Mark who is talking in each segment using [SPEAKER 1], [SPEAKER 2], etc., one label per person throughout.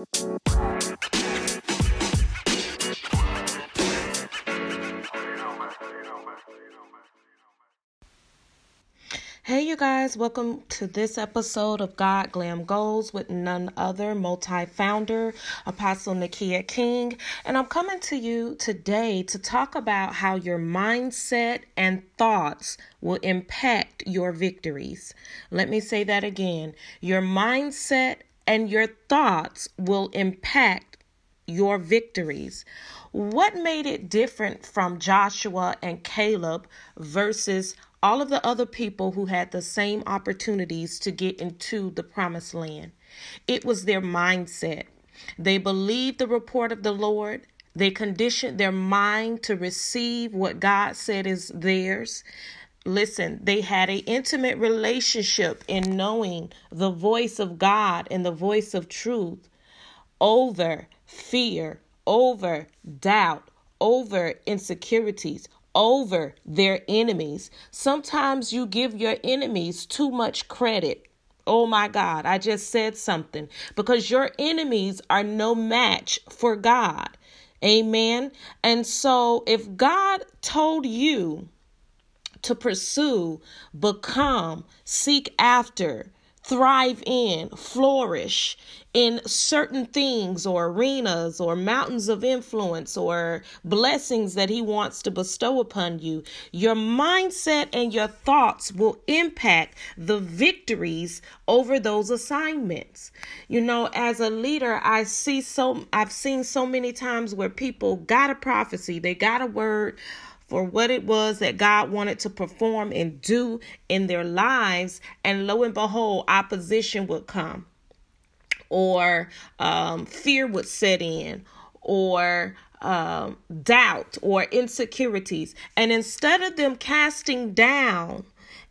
[SPEAKER 1] Hey, you guys, welcome to this episode of God Glam Goals with none other multi founder, Apostle Nickia King. And I'm coming to you today to talk about how your mindset and thoughts will impact your victories. Let me say that again your mindset and your thoughts will impact your victories. What made it different from Joshua and Caleb versus all of the other people who had the same opportunities to get into the promised land. It was their mindset. They believed the report of the Lord. They conditioned their mind to receive what God said is theirs. Listen, they had an intimate relationship in knowing the voice of God and the voice of truth over fear, over doubt, over insecurities, over their enemies. Sometimes you give your enemies too much credit. Oh my God, I just said something because your enemies are no match for God. Amen. And so if God told you to pursue, become, seek after, thrive in, flourish in certain things or arenas or mountains of influence or blessings that He wants to bestow upon you, your mindset and your thoughts will impact the victories over those assignments. You know, as a leader, I see so, I've seen so many times where people got a prophecy, they got a word for what it was that God wanted to perform and do in their lives. And lo and behold, opposition would come, or um, fear would set in, or um, doubt, or insecurities. And instead of them casting down,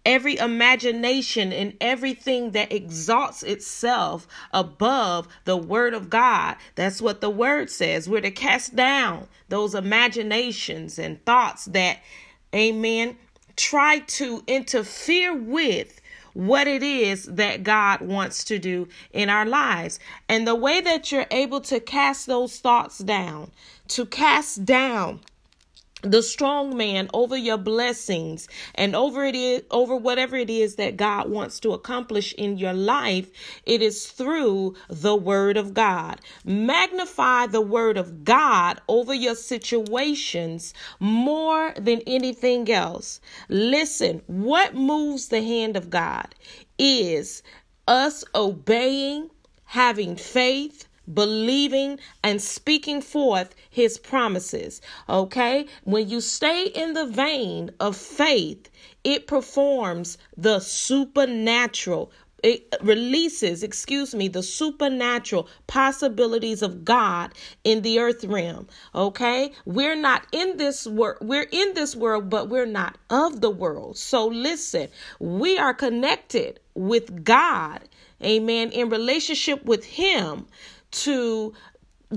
[SPEAKER 1] every imagination and everything that exalts itself above the word of God. That's what the word says. We're to cast down those imaginations and thoughts that, amen, try to interfere with what it is that God wants to do in our lives. And the way that you're able to cast those thoughts down, to cast down the strong man over your blessings and over it is over whatever it is that God wants to accomplish in your life it is through the word of God. Magnify the word of God over your situations more than anything else. Listen what moves the hand of God is us obeying having faith believing and speaking forth his promises. Okay? When you stay in the vein of faith, it performs the supernatural. It releases, excuse me, the supernatural possibilities of God in the earth realm. Okay? We're not in this world. We're in this world, but we're not of the world. So listen, we are connected with God. Amen. In relationship with Him to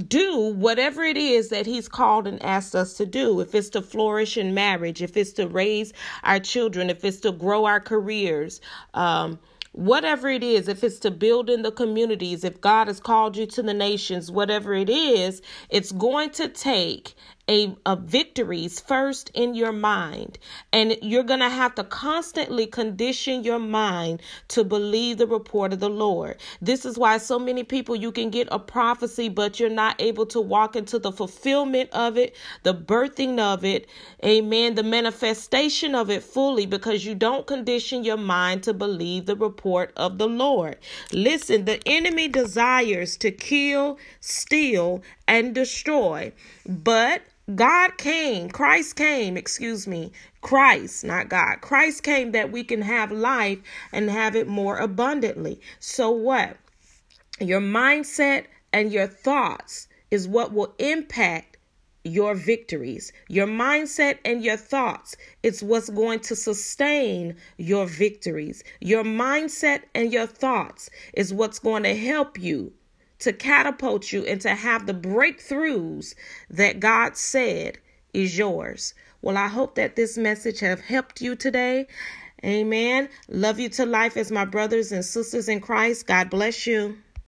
[SPEAKER 1] do whatever it is that he's called and asked us to do. If it's to flourish in marriage, if it's to raise our children, if it's to grow our careers, um, whatever it is, if it's to build in the communities, if God has called you to the nations, whatever it is, it's going to take a, a victories first in your mind. And you're going to have to constantly condition your mind to believe the report of the lord. This is why so many people you can get a prophecy but you're not able to walk into the fulfillment of it the birthing of it amen the manifestation of it fully because you don't condition your mind to believe the report of the lord. Listen the enemy desires to kill steal and destroy but God came, Christ came, excuse me, Christ, not God. Christ came that we can have life and have it more abundantly. So, what? Your mindset and your thoughts is what will impact your victories. Your mindset and your thoughts is what's going to sustain your victories. Your mindset and your thoughts is what's going to help you to catapult you and to have the breakthroughs that God said is yours. Well, I hope that this message have helped you today. Amen. Love you to life as my brothers and sisters in Christ. God bless you.